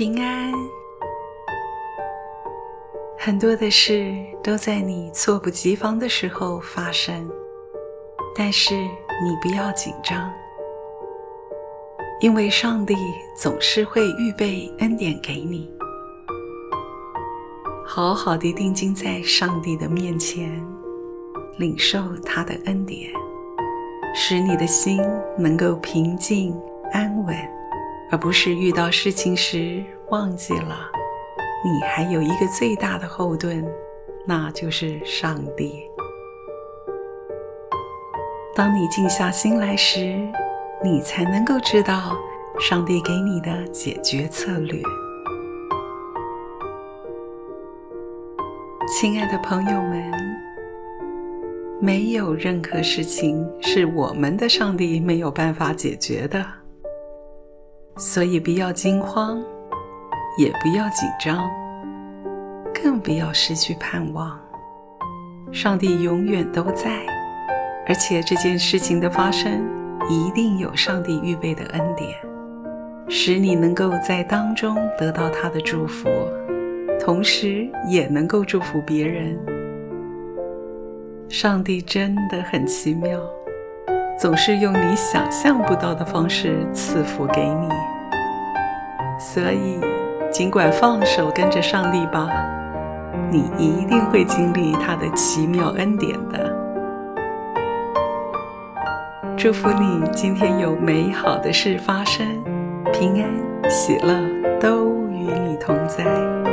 平安。很多的事都在你猝不及防的时候发生，但是你不要紧张，因为上帝总是会预备恩典给你。好好的定睛在上帝的面前，领受他的恩典，使你的心能够平静安稳，而不是遇到事情时忘记了，你还有一个最大的后盾，那就是上帝。当你静下心来时，你才能够知道上帝给你的解决策略。亲爱的朋友们，没有任何事情是我们的上帝没有办法解决的，所以不要惊慌，也不要紧张，更不要失去盼望。上帝永远都在，而且这件事情的发生一定有上帝预备的恩典，使你能够在当中得到他的祝福。同时也能够祝福别人。上帝真的很奇妙，总是用你想象不到的方式赐福给你。所以，尽管放手跟着上帝吧，你一定会经历他的奇妙恩典的。祝福你今天有美好的事发生，平安喜乐都与你同在。